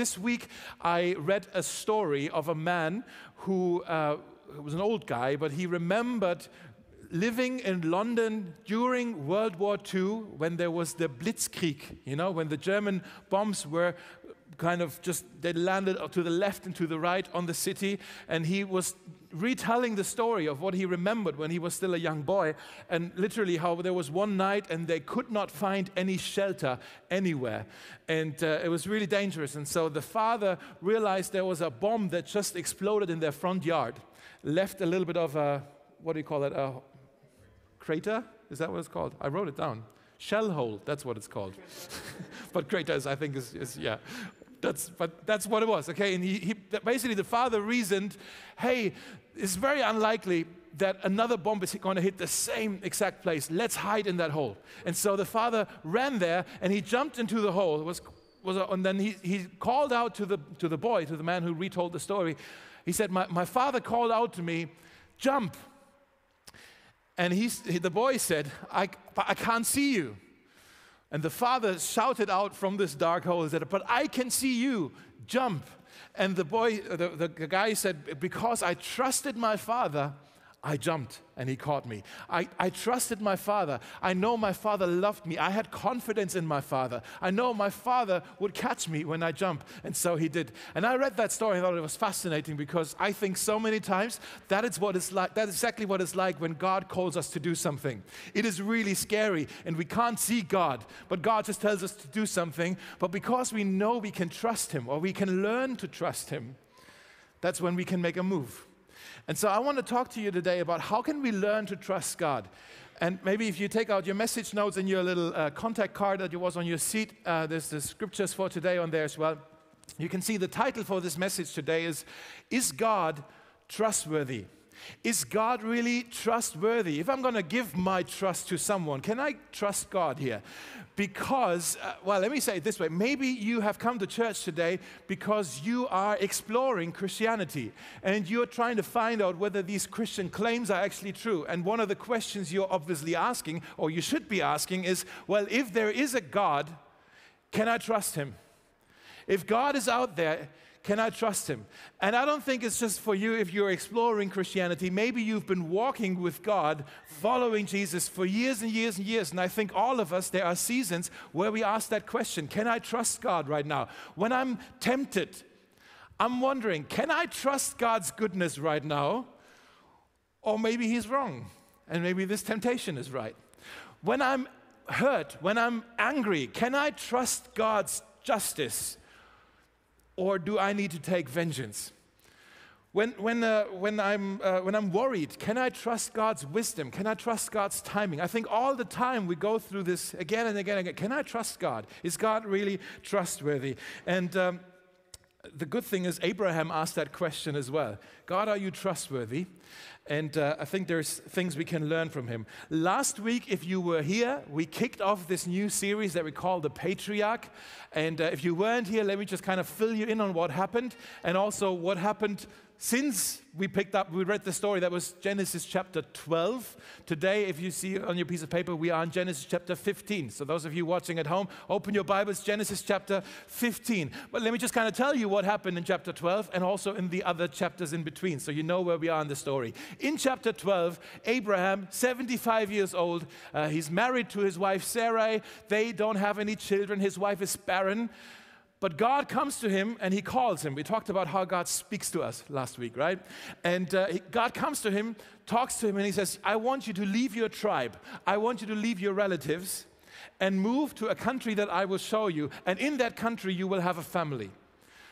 this week I read a story of a man who uh, was an old guy, but he remembered living in London during World War II when there was the Blitzkrieg, you know, when the German bombs were kind of just, they landed to the left and to the right on the city. And he was retelling the story of what he remembered when he was still a young boy. And literally, how there was one night and they could not find any shelter anywhere. And uh, it was really dangerous. And so the father realized there was a bomb that just exploded in their front yard, left a little bit of a, what do you call it, a crater? Is that what it's called? I wrote it down. Shell hole, that's what it's called. but craters, I think, is, is, yeah. That's, but that's what it was, okay? And he, he, basically, the father reasoned hey, it's very unlikely that another bomb is going to hit the same exact place. Let's hide in that hole. And so the father ran there and he jumped into the hole. Was, was and then he, he called out to the, to the boy, to the man who retold the story. He said, My, my father called out to me, jump. And he, the boy said, I, I can't see you. And the father shouted out from this dark hole, he said, But I can see you, jump. And the boy, the, the guy said, Because I trusted my father, I jumped and he caught me. I, I trusted my father. I know my father loved me. I had confidence in my father. I know my father would catch me when I jump. And so he did. And I read that story and thought it was fascinating because I think so many times that is what it's like. That's exactly what it's like when God calls us to do something. It is really scary and we can't see God, but God just tells us to do something. But because we know we can trust him or we can learn to trust him, that's when we can make a move. And so I want to talk to you today about how can we learn to trust God. And maybe if you take out your message notes and your little uh, contact card that was on your seat, uh, there's the scriptures for today on there as well. You can see the title for this message today is Is God Trustworthy? Is God really trustworthy? If I'm going to give my trust to someone, can I trust God here? Because, uh, well, let me say it this way maybe you have come to church today because you are exploring Christianity and you're trying to find out whether these Christian claims are actually true. And one of the questions you're obviously asking, or you should be asking, is well, if there is a God, can I trust him? If God is out there, can I trust him? And I don't think it's just for you if you're exploring Christianity. Maybe you've been walking with God, following Jesus for years and years and years. And I think all of us, there are seasons where we ask that question Can I trust God right now? When I'm tempted, I'm wondering, can I trust God's goodness right now? Or maybe He's wrong, and maybe this temptation is right. When I'm hurt, when I'm angry, can I trust God's justice? Or do I need to take vengeance? When, when, uh, when, I'm, uh, when I'm worried, can I trust God's wisdom? Can I trust God's timing? I think all the time we go through this again and again and again. Can I trust God? Is God really trustworthy? And um, the good thing is, Abraham asked that question as well God, are you trustworthy? And uh, I think there's things we can learn from him. Last week, if you were here, we kicked off this new series that we call The Patriarch. And uh, if you weren't here, let me just kind of fill you in on what happened and also what happened since we picked up, we read the story, that was Genesis chapter 12. Today, if you see on your piece of paper, we are in Genesis chapter 15. So, those of you watching at home, open your Bibles, Genesis chapter 15. But let me just kind of tell you what happened in chapter 12 and also in the other chapters in between, so you know where we are in the story. In chapter 12, Abraham, 75 years old, uh, he's married to his wife Sarai. They don't have any children, his wife is barren. But God comes to him and he calls him. We talked about how God speaks to us last week, right? And uh, God comes to him, talks to him, and he says, I want you to leave your tribe. I want you to leave your relatives and move to a country that I will show you. And in that country, you will have a family.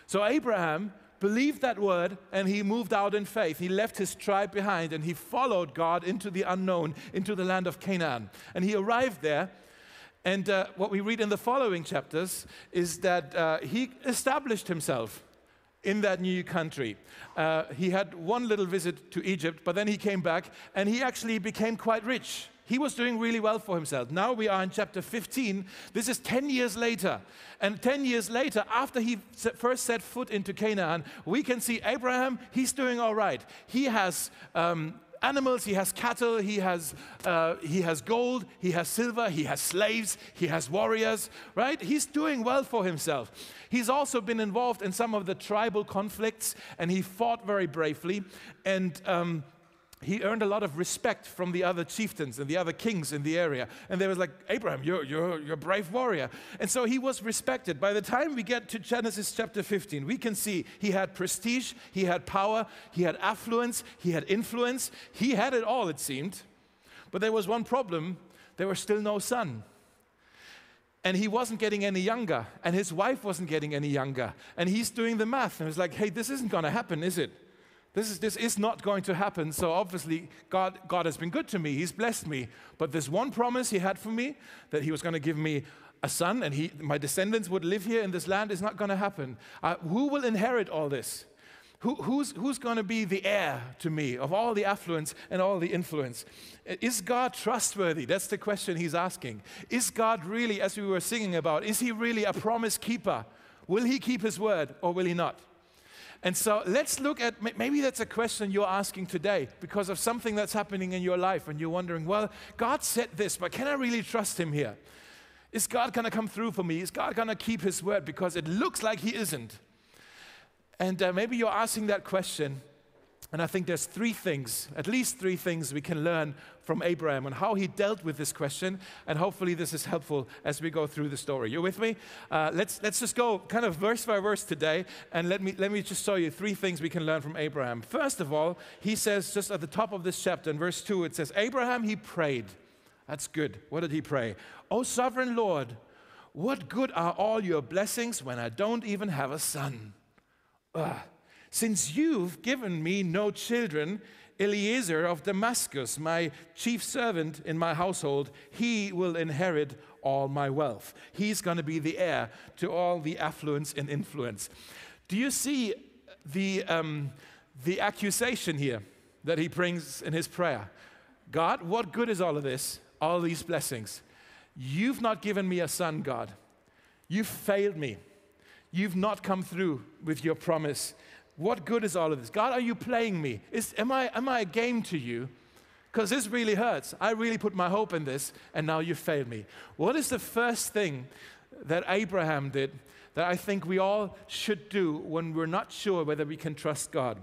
So Abraham believed that word and he moved out in faith. He left his tribe behind and he followed God into the unknown, into the land of Canaan. And he arrived there and uh, what we read in the following chapters is that uh, he established himself in that new country. Uh, he had one little visit to Egypt, but then he came back and he actually became quite rich. He was doing really well for himself. Now we are in chapter 15. This is 10 years later. And 10 years later, after he first set foot into Canaan, we can see Abraham, he's doing all right. He has um, animals, he has cattle, he has, uh, he has gold, he has silver, he has slaves, he has warriors, right? He's doing well for himself. He's also been involved in some of the tribal conflicts and he fought very bravely. And um, he earned a lot of respect from the other chieftains and the other kings in the area. And they was like, Abraham, you're, you're, you're a brave warrior. And so he was respected. By the time we get to Genesis chapter 15, we can see he had prestige, he had power, he had affluence, he had influence. He had it all, it seemed. But there was one problem there was still no son. And he wasn't getting any younger, and his wife wasn't getting any younger. And he's doing the math, and he was like, hey, this isn't going to happen, is it? This is, this is not going to happen. So obviously, God, God has been good to me. He's blessed me. But this one promise He had for me that He was going to give me a son and he, my descendants would live here in this land is not going to happen. Uh, who will inherit all this? Who, who's who's going to be the heir to me of all the affluence and all the influence? Is God trustworthy? That's the question he's asking. Is God really, as we were singing about, is he really a promise keeper? Will he keep his word or will he not? And so let's look at maybe that's a question you're asking today because of something that's happening in your life and you're wondering, well, God said this, but can I really trust Him here? Is God going to come through for me? Is God going to keep His word? Because it looks like He isn't. And uh, maybe you're asking that question and I think there's three things, at least three things we can learn from Abraham and how he dealt with this question. And hopefully, this is helpful as we go through the story. You with me? Uh, let's, let's just go kind of verse by verse today. And let me, let me just show you three things we can learn from Abraham. First of all, he says, just at the top of this chapter, in verse 2, it says, Abraham, he prayed. That's good. What did he pray? Oh, sovereign Lord, what good are all your blessings when I don't even have a son? Ugh. Since you've given me no children, Eliezer of Damascus, my chief servant in my household, he will inherit all my wealth. He's going to be the heir to all the affluence and influence. Do you see the, um, the accusation here that he brings in his prayer? God, what good is all of this, all these blessings? You've not given me a son, God. You've failed me. You've not come through with your promise. What good is all of this? God, are you playing me? Is, am, I, am I a game to you? Because this really hurts. I really put my hope in this, and now you failed me. What is the first thing that Abraham did that I think we all should do when we're not sure whether we can trust God?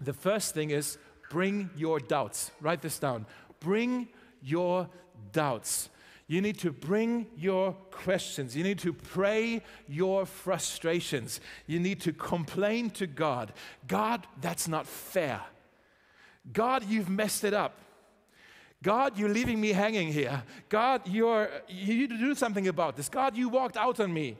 The first thing is bring your doubts. Write this down. Bring your doubts. You need to bring your questions. You need to pray your frustrations. You need to complain to God. God, that's not fair. God, you've messed it up. God, you're leaving me hanging here. God, you're, you need to do something about this. God, you walked out on me.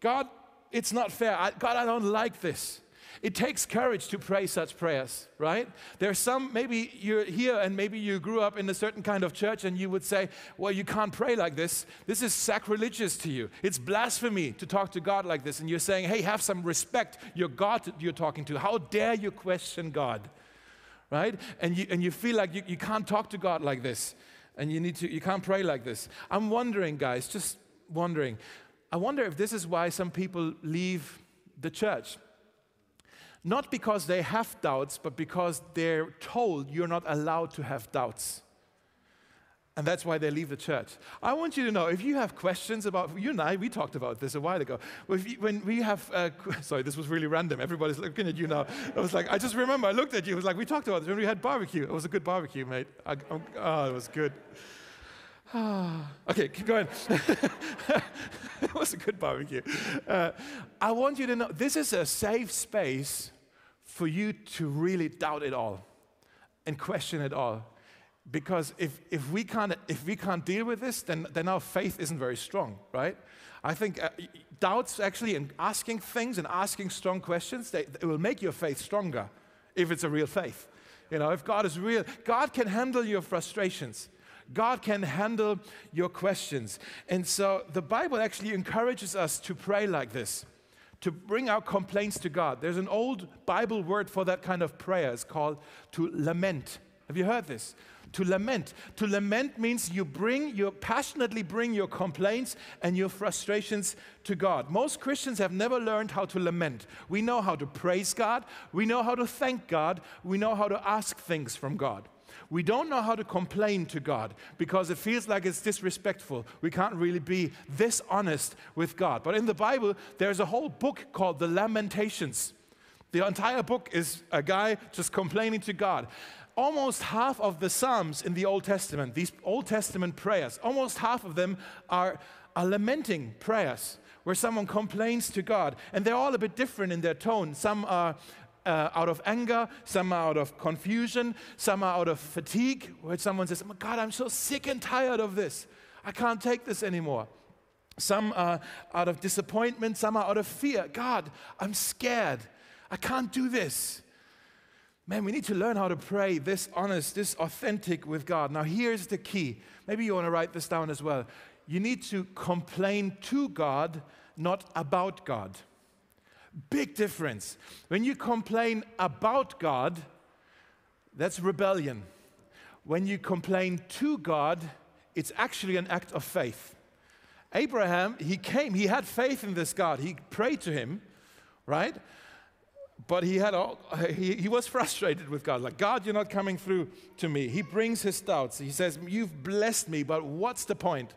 God, it's not fair. I, God, I don't like this. It takes courage to pray such prayers, right? There's some, maybe you're here and maybe you grew up in a certain kind of church and you would say, well, you can't pray like this. This is sacrilegious to you. It's blasphemy to talk to God like this. And you're saying, hey, have some respect. You're God you're talking to. How dare you question God, right? And you, and you feel like you, you can't talk to God like this. And you, need to, you can't pray like this. I'm wondering, guys, just wondering. I wonder if this is why some people leave the church not because they have doubts, but because they're told you're not allowed to have doubts. And that's why they leave the church. I want you to know if you have questions about, you and I, we talked about this a while ago. When we have, uh, sorry, this was really random. Everybody's looking at you now. I was like, I just remember, I looked at you. It was like, we talked about this when we had barbecue. It was a good barbecue, mate. I, oh, it was good. okay, keep going. that was a good barbecue. Uh, I want you to know this is a safe space for you to really doubt it all and question it all. Because if, if, we, can't, if we can't deal with this, then, then our faith isn't very strong, right? I think uh, doubts actually and asking things and asking strong questions, they, they will make your faith stronger if it's a real faith. You know, if God is real, God can handle your frustrations. God can handle your questions. And so the Bible actually encourages us to pray like this, to bring our complaints to God. There's an old Bible word for that kind of prayer. It's called to lament. Have you heard this? To lament. To lament means you bring, you passionately bring your complaints and your frustrations to God. Most Christians have never learned how to lament. We know how to praise God, we know how to thank God, we know how to ask things from God. We don't know how to complain to God because it feels like it's disrespectful. We can't really be this honest with God. But in the Bible, there's a whole book called the Lamentations. The entire book is a guy just complaining to God. Almost half of the Psalms in the Old Testament, these Old Testament prayers, almost half of them are, are lamenting prayers where someone complains to God. And they're all a bit different in their tone. Some are uh, out of anger, some are out of confusion, some are out of fatigue, where someone says, "My God, I'm so sick and tired of this. I can't take this anymore. Some are out of disappointment, some are out of fear. God, I'm scared. I can't do this. Man, we need to learn how to pray this honest, this authentic with God. Now, here's the key. Maybe you want to write this down as well. You need to complain to God, not about God. Big difference. When you complain about God, that's rebellion. When you complain to God, it's actually an act of faith. Abraham, he came, he had faith in this God. He prayed to him, right? But he had all, he, he was frustrated with God. Like, God, you're not coming through to me. He brings his doubts. He says, You've blessed me, but what's the point?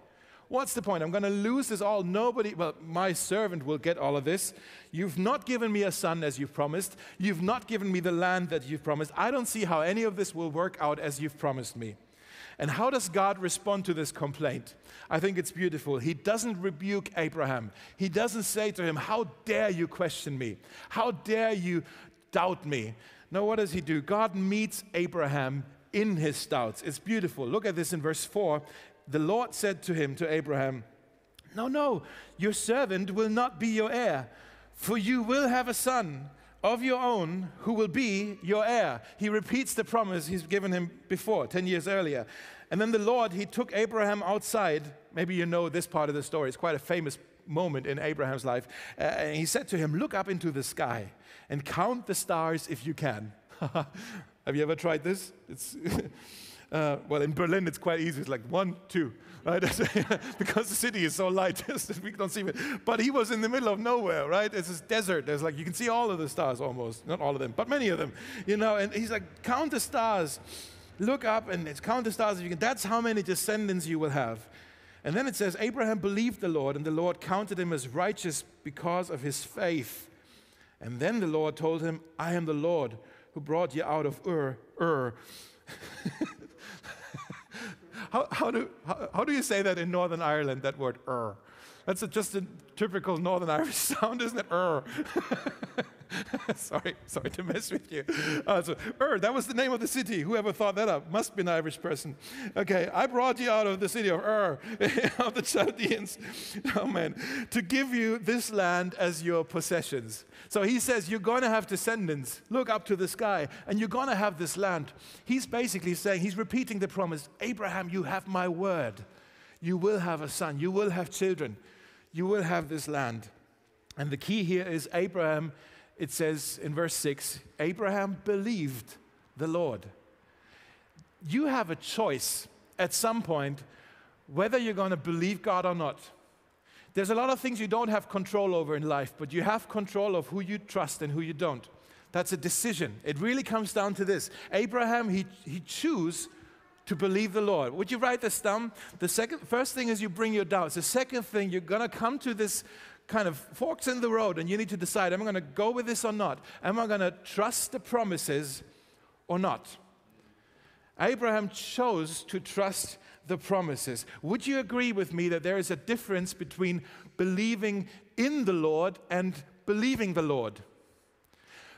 What's the point? I'm going to lose this all. Nobody, well, my servant will get all of this. You've not given me a son as you've promised. You've not given me the land that you've promised. I don't see how any of this will work out as you've promised me. And how does God respond to this complaint? I think it's beautiful. He doesn't rebuke Abraham. He doesn't say to him, How dare you question me? How dare you doubt me? No, what does he do? God meets Abraham in his doubts. It's beautiful. Look at this in verse 4 the Lord said to him, to Abraham, No, no, your servant will not be your heir, for you will have a son of your own who will be your heir. He repeats the promise he's given him before, 10 years earlier. And then the Lord, he took Abraham outside. Maybe you know this part of the story. It's quite a famous moment in Abraham's life. Uh, and he said to him, Look up into the sky and count the stars if you can. Have you ever tried this? It's Uh, well, in Berlin, it's quite easy. It's like one, two, right? because the city is so light, we don't see it. But he was in the middle of nowhere, right? It's this desert. There's like, you can see all of the stars almost. Not all of them, but many of them, you know. And he's like, count the stars. Look up and it's count the stars if you can. That's how many descendants you will have. And then it says, Abraham believed the Lord, and the Lord counted him as righteous because of his faith. And then the Lord told him, I am the Lord who brought you out of Ur. Ur. how, how, do, how, how, do you say that in Northern Ireland, that word er? That's a, just a typical Northern Irish sound, isn't it? Er. sorry, sorry to mess with you. Uh, so, Ur, that was the name of the city. Whoever thought that up must be an Irish person. Okay, I brought you out of the city of Ur, of the Chaldeans, oh man, to give you this land as your possessions. So he says, You're going to have descendants. Look up to the sky, and you're going to have this land. He's basically saying, He's repeating the promise Abraham, you have my word. You will have a son, you will have children, you will have this land. And the key here is Abraham it says in verse 6 Abraham believed the Lord. You have a choice at some point whether you're going to believe God or not. There's a lot of things you don't have control over in life, but you have control of who you trust and who you don't. That's a decision. It really comes down to this. Abraham, he, he chose to believe the Lord. Would you write this down? The second, first thing is you bring your doubts. The second thing, you're going to come to this kind of forks in the road and you need to decide am I going to go with this or not? Am I going to trust the promises or not? Abraham chose to trust the promises. Would you agree with me that there is a difference between believing in the Lord and believing the Lord?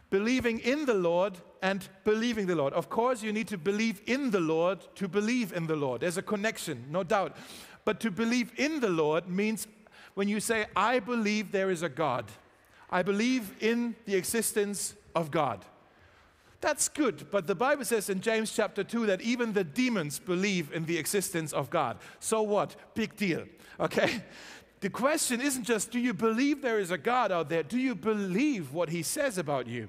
Believing in the Lord and believing the Lord. Of course, you need to believe in the Lord to believe in the Lord. There's a connection, no doubt. But to believe in the Lord means when you say, I believe there is a God, I believe in the existence of God. That's good, but the Bible says in James chapter 2 that even the demons believe in the existence of God. So what? Big deal, okay? The question isn't just do you believe there is a God out there? Do you believe what he says about you?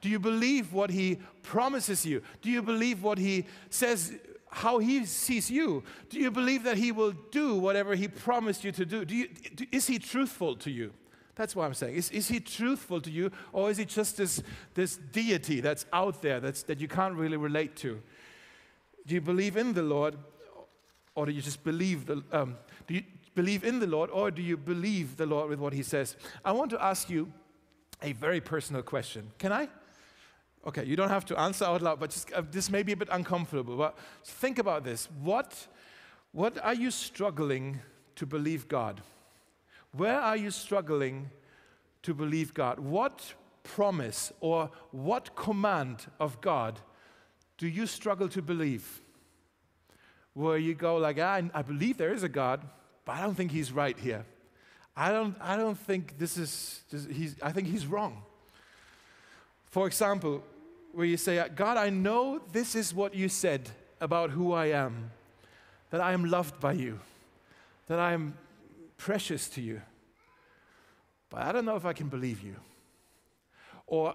Do you believe what he promises you? Do you believe what he says how he sees you. Do you believe that he will do whatever he promised you to do? do you, is he truthful to you? That's what I'm saying. Is, is he truthful to you, or is he just this, this deity that's out there that's, that you can't really relate to? do you believe in the Lord, or do you just believe the? Um, do you believe in the Lord, or do you believe the Lord with what He says? I want to ask you a very personal question. Can I? Okay, you don't have to answer out loud, but just, uh, this may be a bit uncomfortable. But think about this. What, what are you struggling to believe God? Where are you struggling to believe God? What promise or what command of God do you struggle to believe? Where you go like, ah, I believe there is a God, but I don't think he's right here. I don't, I don't think this is, this, he's, I think he's wrong. For example, where you say, God, I know this is what you said about who I am, that I am loved by you, that I am precious to you, but I don't know if I can believe you. Or,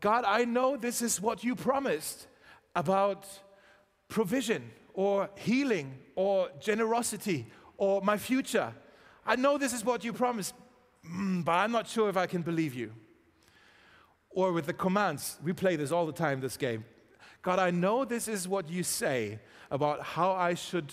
God, I know this is what you promised about provision or healing or generosity or my future. I know this is what you promised, mm, but I'm not sure if I can believe you. Or with the commands, we play this all the time, this game. God, I know this is what you say about how I should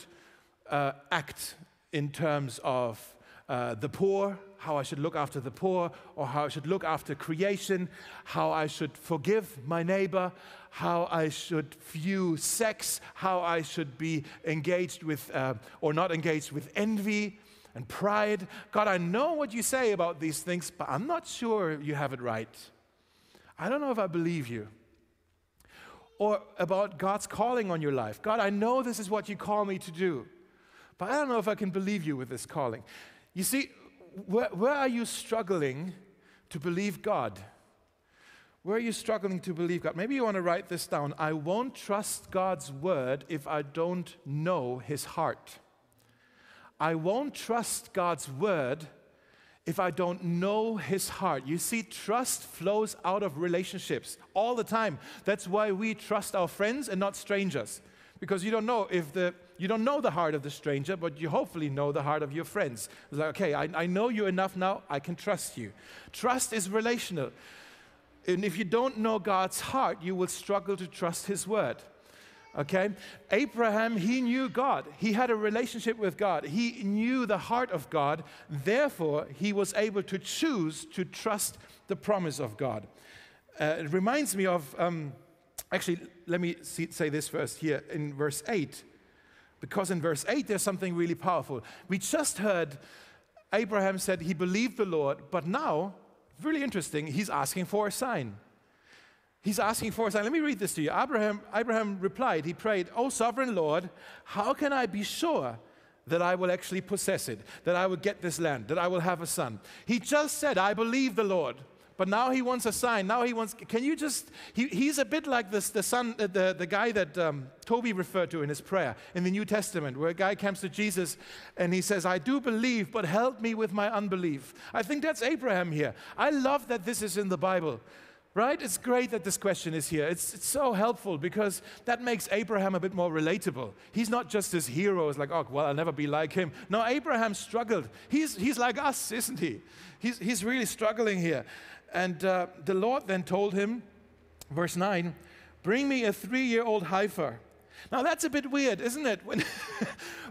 uh, act in terms of uh, the poor, how I should look after the poor, or how I should look after creation, how I should forgive my neighbor, how I should view sex, how I should be engaged with uh, or not engaged with envy and pride. God, I know what you say about these things, but I'm not sure you have it right. I don't know if I believe you. Or about God's calling on your life. God, I know this is what you call me to do, but I don't know if I can believe you with this calling. You see, where, where are you struggling to believe God? Where are you struggling to believe God? Maybe you want to write this down. I won't trust God's word if I don't know his heart. I won't trust God's word if I don't know his heart. You see, trust flows out of relationships all the time. That's why we trust our friends and not strangers. Because you don't know if the you don't know the heart of the stranger, but you hopefully know the heart of your friends. It's like, okay, I, I know you enough now, I can trust you. Trust is relational. And if you don't know God's heart, you will struggle to trust his word. Okay? Abraham, he knew God. He had a relationship with God. He knew the heart of God. Therefore, he was able to choose to trust the promise of God. Uh, it reminds me of, um, actually, let me see, say this first here in verse 8. Because in verse 8, there's something really powerful. We just heard Abraham said he believed the Lord, but now, really interesting, he's asking for a sign. He's asking for a sign. Let me read this to you. Abraham, Abraham replied, he prayed, Oh, sovereign Lord, how can I be sure that I will actually possess it, that I will get this land, that I will have a son? He just said, I believe the Lord. But now he wants a sign. Now he wants, can you just, he, he's a bit like this, the son, uh, the, the guy that um, Toby referred to in his prayer in the New Testament, where a guy comes to Jesus and he says, I do believe, but help me with my unbelief. I think that's Abraham here. I love that this is in the Bible right? It's great that this question is here. It's, it's so helpful because that makes Abraham a bit more relatable. He's not just this hero, it's like, oh, well, I'll never be like him. No, Abraham struggled. He's, he's like us, isn't he? He's, he's really struggling here. And uh, the Lord then told him, verse 9, bring me a three year old heifer. Now that's a bit weird, isn't it? When,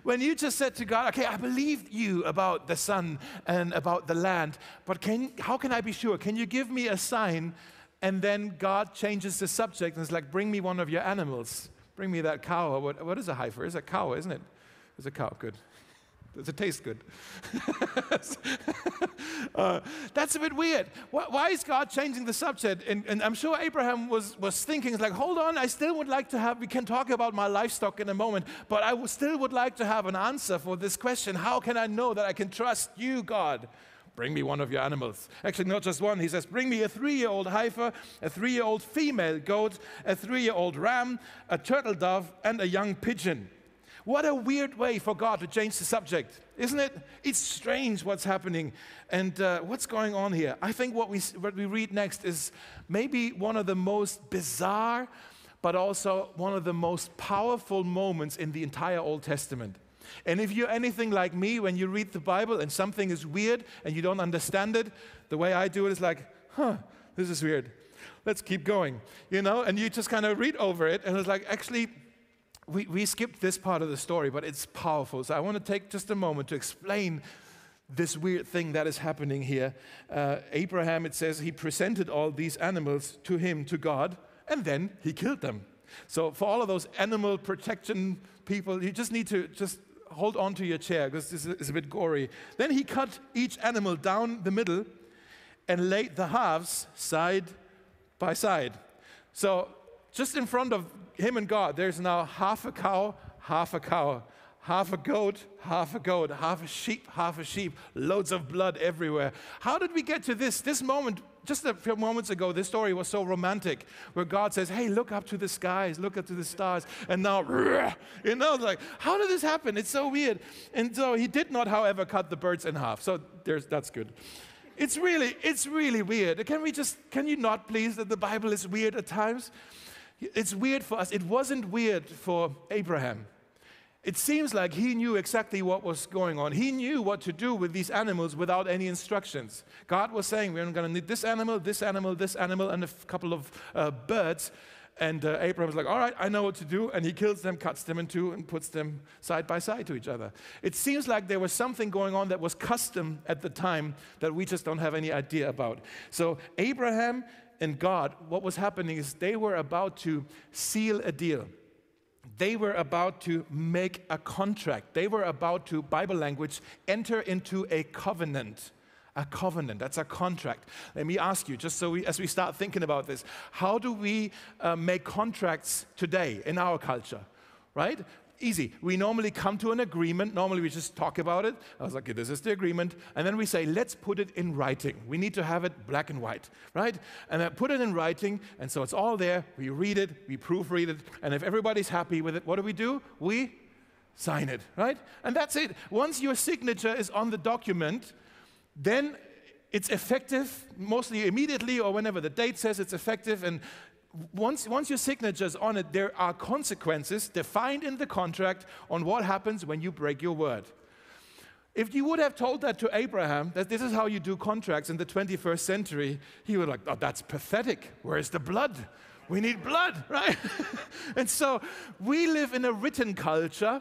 when you just said to God, okay, I believe you about the son and about the land, but can, how can I be sure? Can you give me a sign and then God changes the subject and is like, bring me one of your animals. Bring me that cow. What, what is a heifer? It's a cow, isn't it? It's a cow. Good. Does it taste good? uh, that's a bit weird. Why, why, is God changing the subject? And, and, I'm sure Abraham was, was thinking, like, hold on, I still would like to have, we can talk about my livestock in a moment, but I still would like to have an answer for this question. How can I know that I can trust you, God? Bring me one of your animals. Actually, not just one. He says, Bring me a three year old heifer, a three year old female goat, a three year old ram, a turtle dove, and a young pigeon. What a weird way for God to change the subject, isn't it? It's strange what's happening and uh, what's going on here. I think what we, what we read next is maybe one of the most bizarre, but also one of the most powerful moments in the entire Old Testament. And if you're anything like me, when you read the Bible and something is weird and you don't understand it, the way I do it is like, huh, this is weird. Let's keep going, you know? And you just kind of read over it and it's like, actually, we, we skipped this part of the story, but it's powerful. So I want to take just a moment to explain this weird thing that is happening here. Uh, Abraham, it says, he presented all these animals to him, to God, and then he killed them. So for all of those animal protection people, you just need to just hold on to your chair because this is a bit gory. Then he cut each animal down the middle and laid the halves side by side. So just in front of him and God, there's now half a cow, half a cow, half a goat, half a goat, half a sheep, half a sheep, loads of blood everywhere. How did we get to this? This moment, just a few moments ago, this story was so romantic where God says, Hey, look up to the skies, look up to the stars. And now, you know, like, how did this happen? It's so weird. And so he did not, however, cut the birds in half. So there's, that's good. It's really, it's really weird. Can we just, can you not please that the Bible is weird at times? It's weird for us. It wasn't weird for Abraham. It seems like he knew exactly what was going on. He knew what to do with these animals without any instructions. God was saying, We're going to need this animal, this animal, this animal, and a couple of uh, birds. And uh, Abraham was like, All right, I know what to do. And he kills them, cuts them in two, and puts them side by side to each other. It seems like there was something going on that was custom at the time that we just don't have any idea about. So, Abraham and God, what was happening is they were about to seal a deal. They were about to make a contract. They were about to, Bible language, enter into a covenant. A covenant, that's a contract. Let me ask you, just so we, as we start thinking about this, how do we uh, make contracts today in our culture? Right? Easy. We normally come to an agreement. Normally, we just talk about it. I was like, okay, this is the agreement. And then we say, let's put it in writing. We need to have it black and white, right? And then put it in writing. And so it's all there. We read it, we proofread it. And if everybody's happy with it, what do we do? We sign it, right? And that's it. Once your signature is on the document, then it's effective mostly immediately or whenever the date says it's effective and once, once your signature is on it, there are consequences defined in the contract on what happens when you break your word. If you would have told that to Abraham, that this is how you do contracts in the 21st century, he would have like, oh, that's pathetic. Where's the blood? We need blood, right? and so we live in a written culture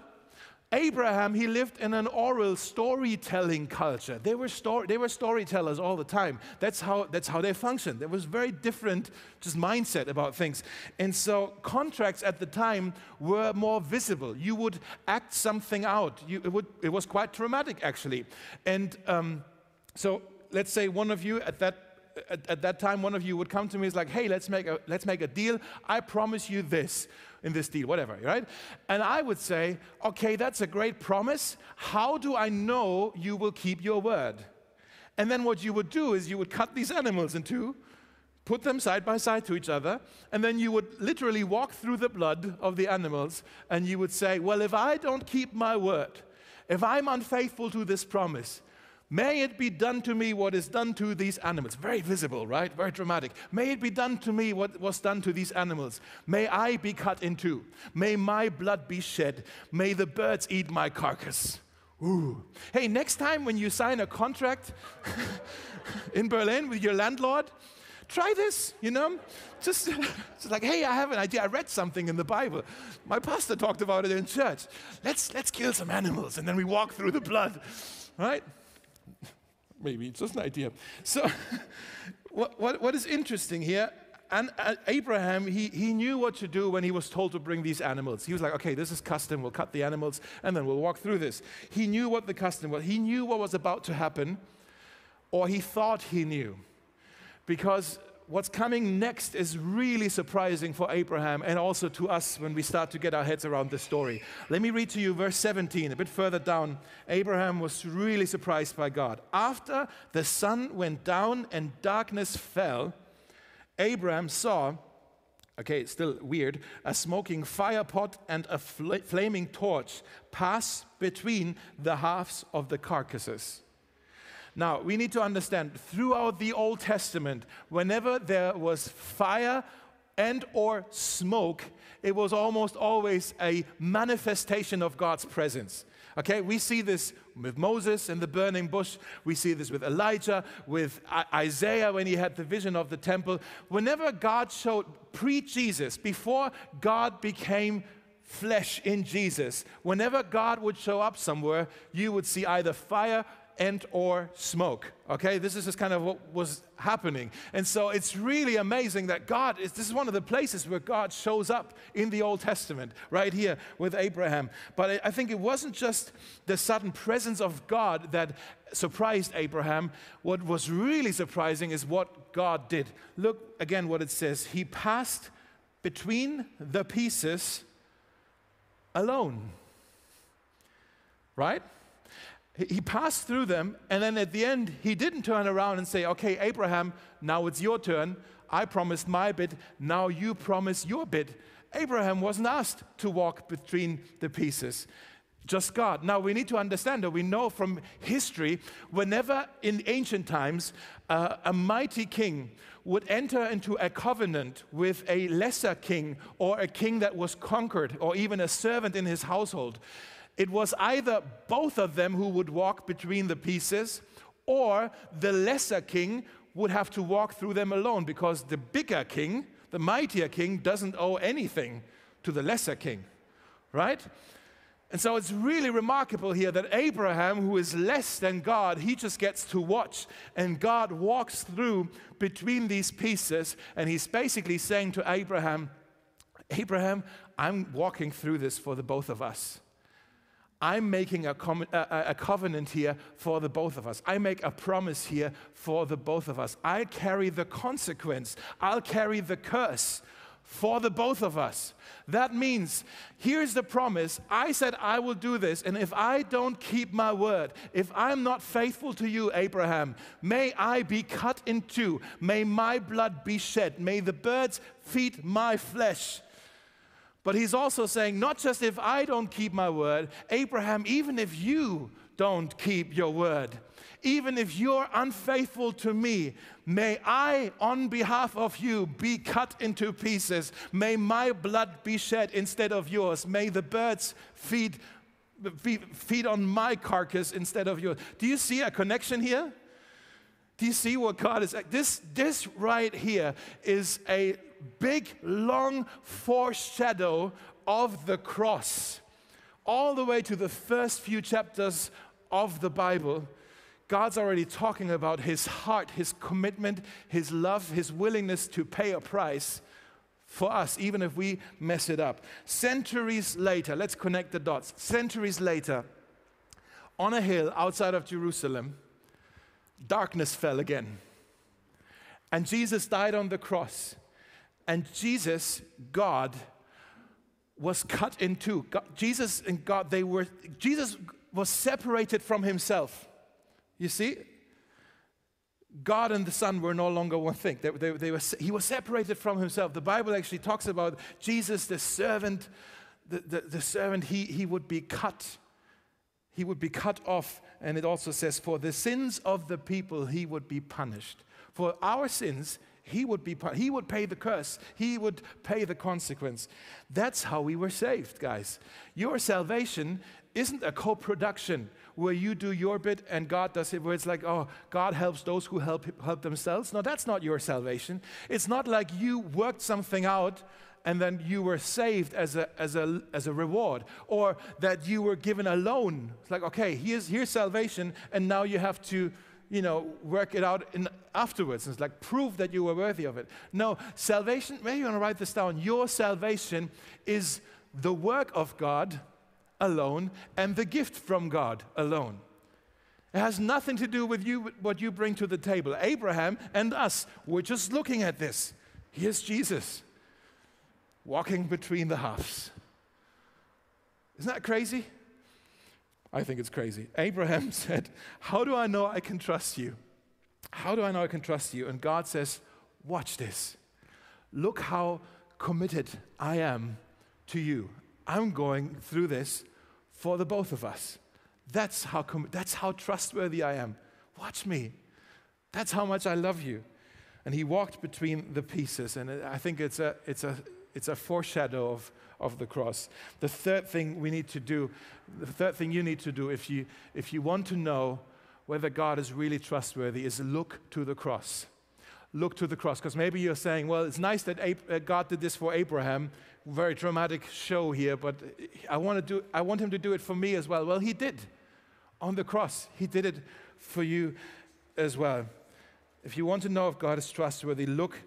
Abraham, he lived in an oral storytelling culture. They were, story, they were storytellers all the time. That's how, that's how they functioned. There was very different just mindset about things. And so contracts at the time were more visible. You would act something out. You, it, would, it was quite traumatic, actually. And um, so let's say one of you at that at, at, that time, one of you would come to me, is like, hey, let's make, a, let's make a deal. I promise you this in this deal, whatever, right? And I would say, okay, that's a great promise. How do I know you will keep your word? And then what you would do is you would cut these animals in two, put them side by side to each other, and then you would literally walk through the blood of the animals and you would say, well, if I don't keep my word, if I'm unfaithful to this promise, May it be done to me what is done to these animals. Very visible, right? Very dramatic. May it be done to me what was done to these animals. May I be cut in two. May my blood be shed. May the birds eat my carcass. Ooh. Hey, next time when you sign a contract in Berlin with your landlord, try this, you know? Just, just like, hey, I have an idea. I read something in the Bible. My pastor talked about it in church. Let's, let's kill some animals and then we walk through the blood, right? Maybe it's just an idea. So, what, what, what is interesting here, and uh, Abraham, he, he knew what to do when he was told to bring these animals. He was like, okay, this is custom. We'll cut the animals and then we'll walk through this. He knew what the custom was. He knew what was about to happen, or he thought he knew. Because what's coming next is really surprising for Abraham and also to us when we start to get our heads around this story. Let me read to you verse 17, a bit further down. Abraham was really surprised by God. After the sun went down and darkness fell, Abraham saw, okay, still weird, a smoking fire pot and a fl- flaming torch pass between the halves of the carcasses. Now, we need to understand throughout the Old Testament, whenever there was fire and or smoke, it was almost always a manifestation of God's presence. Okay, we see this with Moses in the burning bush. We see this with Elijah, with Isaiah when he had the vision of the temple. Whenever God showed pre Jesus, before God became flesh in Jesus. Whenever God would show up somewhere, you would see either fire and or smoke okay? This is just kind of what was happening. And so it's really amazing that god is this is one of the places where god shows up in the old testament right here with abraham. But i think it wasn't just the sudden presence of god that surprised abraham. What was really surprising is what god did. Look again what it says. He passed between the pieces alone. Right he passed through them, and then at the end, he didn't turn around and say, Okay, Abraham, now it's your turn. I promised my bit, now you promise your bit. Abraham wasn't asked to walk between the pieces, just God. Now we need to understand that we know from history, whenever in ancient times uh, a mighty king would enter into a covenant with a lesser king or a king that was conquered or even a servant in his household, it was either both of them who would walk between the pieces, or the lesser king would have to walk through them alone because the bigger king, the mightier king, doesn't owe anything to the lesser king, right? And so it's really remarkable here that Abraham, who is less than God, he just gets to watch. And God walks through between these pieces. And he's basically saying to Abraham, Abraham, I'm walking through this for the both of us. I'm making a, com- a, a, covenant here for the both of us. I make a promise here for the both of us. I carry the consequence, I'll carry the curse for the both of us. That means, here's the promise I said I will do this, and if I don't keep my word, if I'm not faithful to you, Abraham, may I be cut in two, may my blood be shed, may the birds feed my flesh. But he's also saying, not just if I don't keep my word, Abraham, even if you don't keep your word, even if you're unfaithful to me, may I, on behalf of you, be cut into pieces. May my blood be shed instead of yours. May the birds feed, feed, on my carcass instead of yours. Do you see a connection here? Do you see what God is? This, this right here is a big, long foreshadow of the cross. All the way to the first few chapters of the Bible, God's already talking about his heart, his commitment, his love, his willingness to pay a price for us, even if we mess it up. Centuries later, let's connect the dots. Centuries later, on a hill outside of Jerusalem, darkness fell again. And Jesus died on the cross. And Jesus, God, was cut in two. God, Jesus and God, they were, Jesus was separated from himself. You see? God and the Son were no longer one thing. They, they, they were, he was separated from himself. The Bible actually talks about Jesus, the servant, the, the, the servant, he, he would be cut. He would be cut off. And it also says, for the sins of the people, he would be punished. For our sins, he would, be, he would pay the curse. He would pay the consequence. That's how we were saved, guys. Your salvation isn't a co production where you do your bit and God does it, where it's like, oh, God helps those who help, help themselves. No, that's not your salvation. It's not like you worked something out and then you were saved as a, as a, as a reward, or that you were given a loan. It's like, okay, here's, here's salvation, and now you have to you know, work it out in afterwards. It's like prove that you were worthy of it. No, salvation, maybe you want to write this down. Your salvation is the work of God alone and the gift from God alone. It has nothing to do with you, what you bring to the table. Abraham and us, we're just looking at this. Here's Jesus walking between the halves. Isn't that crazy? I think it's crazy. Abraham said, How do I know I can trust you? How do I know I can trust you? And God says, Watch this. Look how committed I am to you. I'm going through this for the both of us. That's how, com- that's how trustworthy I am. Watch me. That's how much I love you. And he walked between the pieces. And I think it's a, it's a, it's a foreshadow of of the cross. The third thing we need to do, the third thing you need to do if you, if you want to know whether God is really trustworthy is look to the cross. look to the cross. Because maybe you're saying, well, it's nice that uh, God did this for Abraham. Very dramatic show here, but I want, to do, I want him to do it for me as well. Well, he did on the cross. He did it for you as well. If you want to know if God is trustworthy, look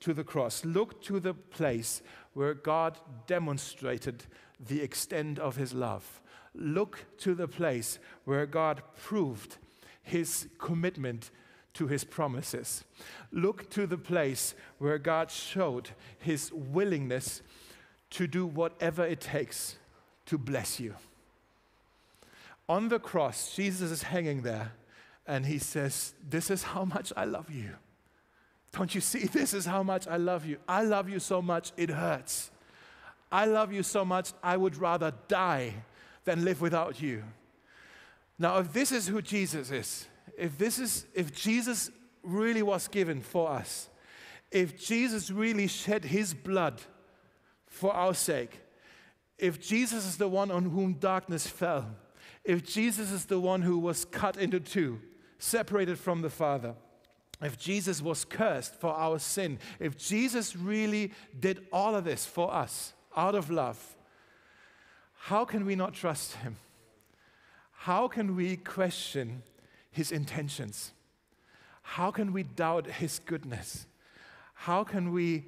to the cross. Look to the place where God demonstrated the extent of his love. Look to the place where God proved his commitment to his promises. Look to the place where God showed his willingness to do whatever it takes to bless you. On the cross, Jesus is hanging there and he says, This is how much I love you. Don't you see? This is how much I love you. I love you so much, it hurts. I love you so much, I would rather die than live without you. Now, if this is who Jesus is, if this is, if Jesus really was given for us, if Jesus really shed his blood for our sake, if Jesus is the one on whom darkness fell, if Jesus is the one who was cut into two, separated from the Father, if Jesus was cursed for our sin, if Jesus really did all of this for us out of love, how can we not trust him? How can we question his intentions? How can we doubt his goodness? How can we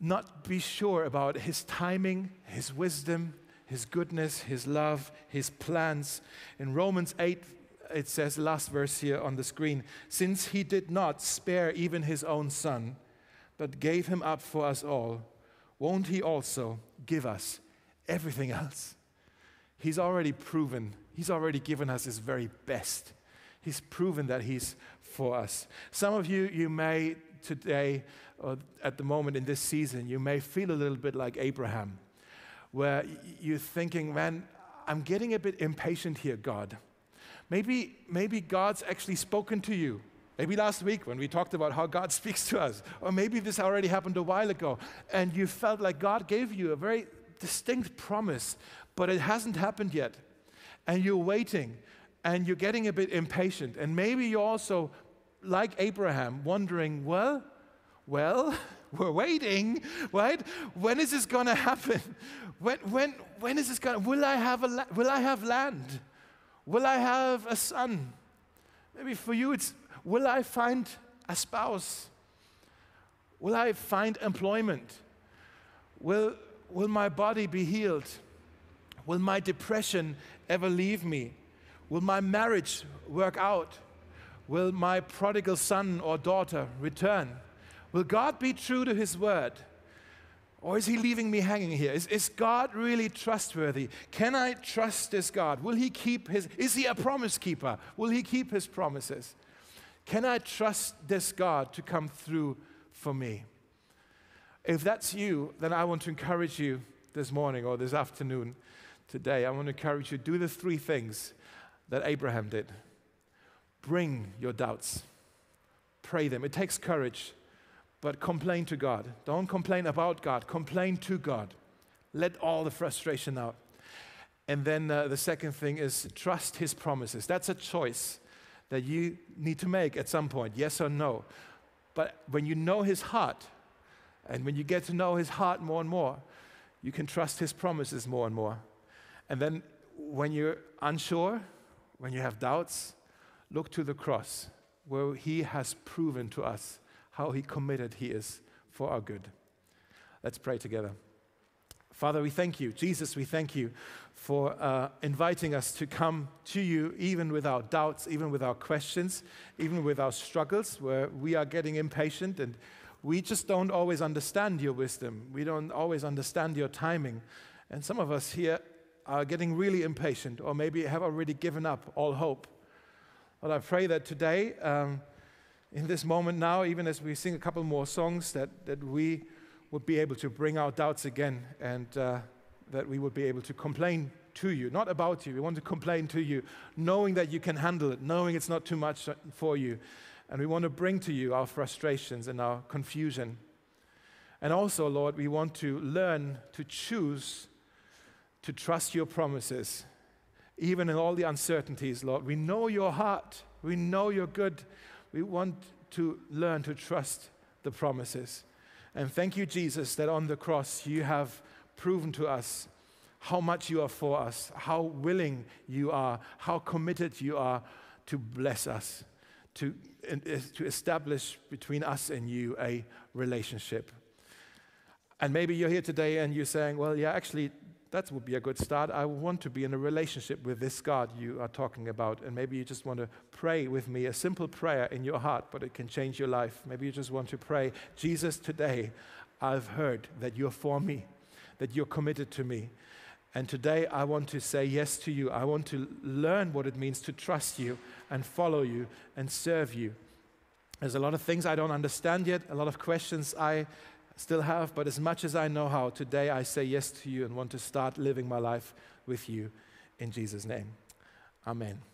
not be sure about his timing, his wisdom, his goodness, his love, his plans? In Romans 8, it says, last verse here on the screen, since he did not spare even his own son, but gave him up for us all, won't he also give us everything else? He's already proven, he's already given us his very best. He's proven that He's for us. Some of you, you may today, or at the moment in this season, you may feel a little bit like Abraham, where you're thinking, man, I'm getting a bit impatient here, God. Maybe, maybe God's actually spoken to you. Maybe last week when we talked about how God speaks to us, or maybe this already happened a while ago, and you felt like God gave you a very distinct promise, but it hasn't happened yet. And you're waiting and you're getting a bit impatient. And maybe you're also, like Abraham, wondering, well, well, we're waiting, right? When is this going to happen? When, when, when is this going to, will I have a, will I have land? Will I have a son? Maybe for you it's, will I find a spouse? Will I find employment? Will, will my body be healed? Will my depression ever leave me? Will my marriage work out? Will my prodigal son or daughter return? Will God be true to his word? Or is he leaving me hanging here? Is, is God really trustworthy? Can I trust this God? Will he keep his, is he a promise keeper? Will he keep his promises? Can I trust this God to come through for me? If that's you, then I want to encourage you this morning or this afternoon, today. I want to encourage you to do the three things that Abraham did. Bring your doubts, pray them. It takes courage, but complain to God. Don't complain about God, complain to God. Let all the frustration out. And then uh, the second thing is trust his promises. That's a choice that you need to make at some point, yes or no. But when you know his heart, and when you get to know his heart more and more, you can trust his promises more and more. And then when you're unsure, when you have doubts, look to the cross where He has proven to us how He committed He is for our good. Let's pray together. Father, we thank you. Jesus, we thank you for uh, inviting us to come to you even with our doubts, even with our questions, even with our struggles, where we are getting impatient and we just don't always understand your wisdom. We don't always understand your timing. And some of us here are getting really impatient or maybe have already given up all hope. But I pray that today, um, in this moment now, even as we sing a couple more songs, that, that we would be able to bring our doubts again and uh, that we would be able to complain to you, not about you. We want to complain to you, knowing that you can handle it, knowing it's not too much for you. And we want to bring to you our frustrations and our confusion. And also, Lord, we want to learn to choose to trust your promises, even in all the uncertainties, Lord. We know your heart, we know you're good. We want to learn to trust the promises. And thank you, Jesus, that on the cross you have proven to us how much you are for us, how willing you are, how committed you are to bless us, to, eh, to establish between us and you a relationship. And maybe you're here today and you're saying, well, yeah, actually, that would be a good start. I want to be in a relationship with this God you are talking about. And maybe you just want to pray with me a simple prayer in your heart, but it can change your life. Maybe you just want to pray, Jesus, today I've heard that you're for me, that you're committed to me. And today I want to say yes to you. I want to learn what it means to trust you and follow you and serve you. There's a lot of things I don't understand yet, a lot of questions I still have, but as much as I know how, today I say yes to you and want to start living my life with you in Jesus' name. Amen.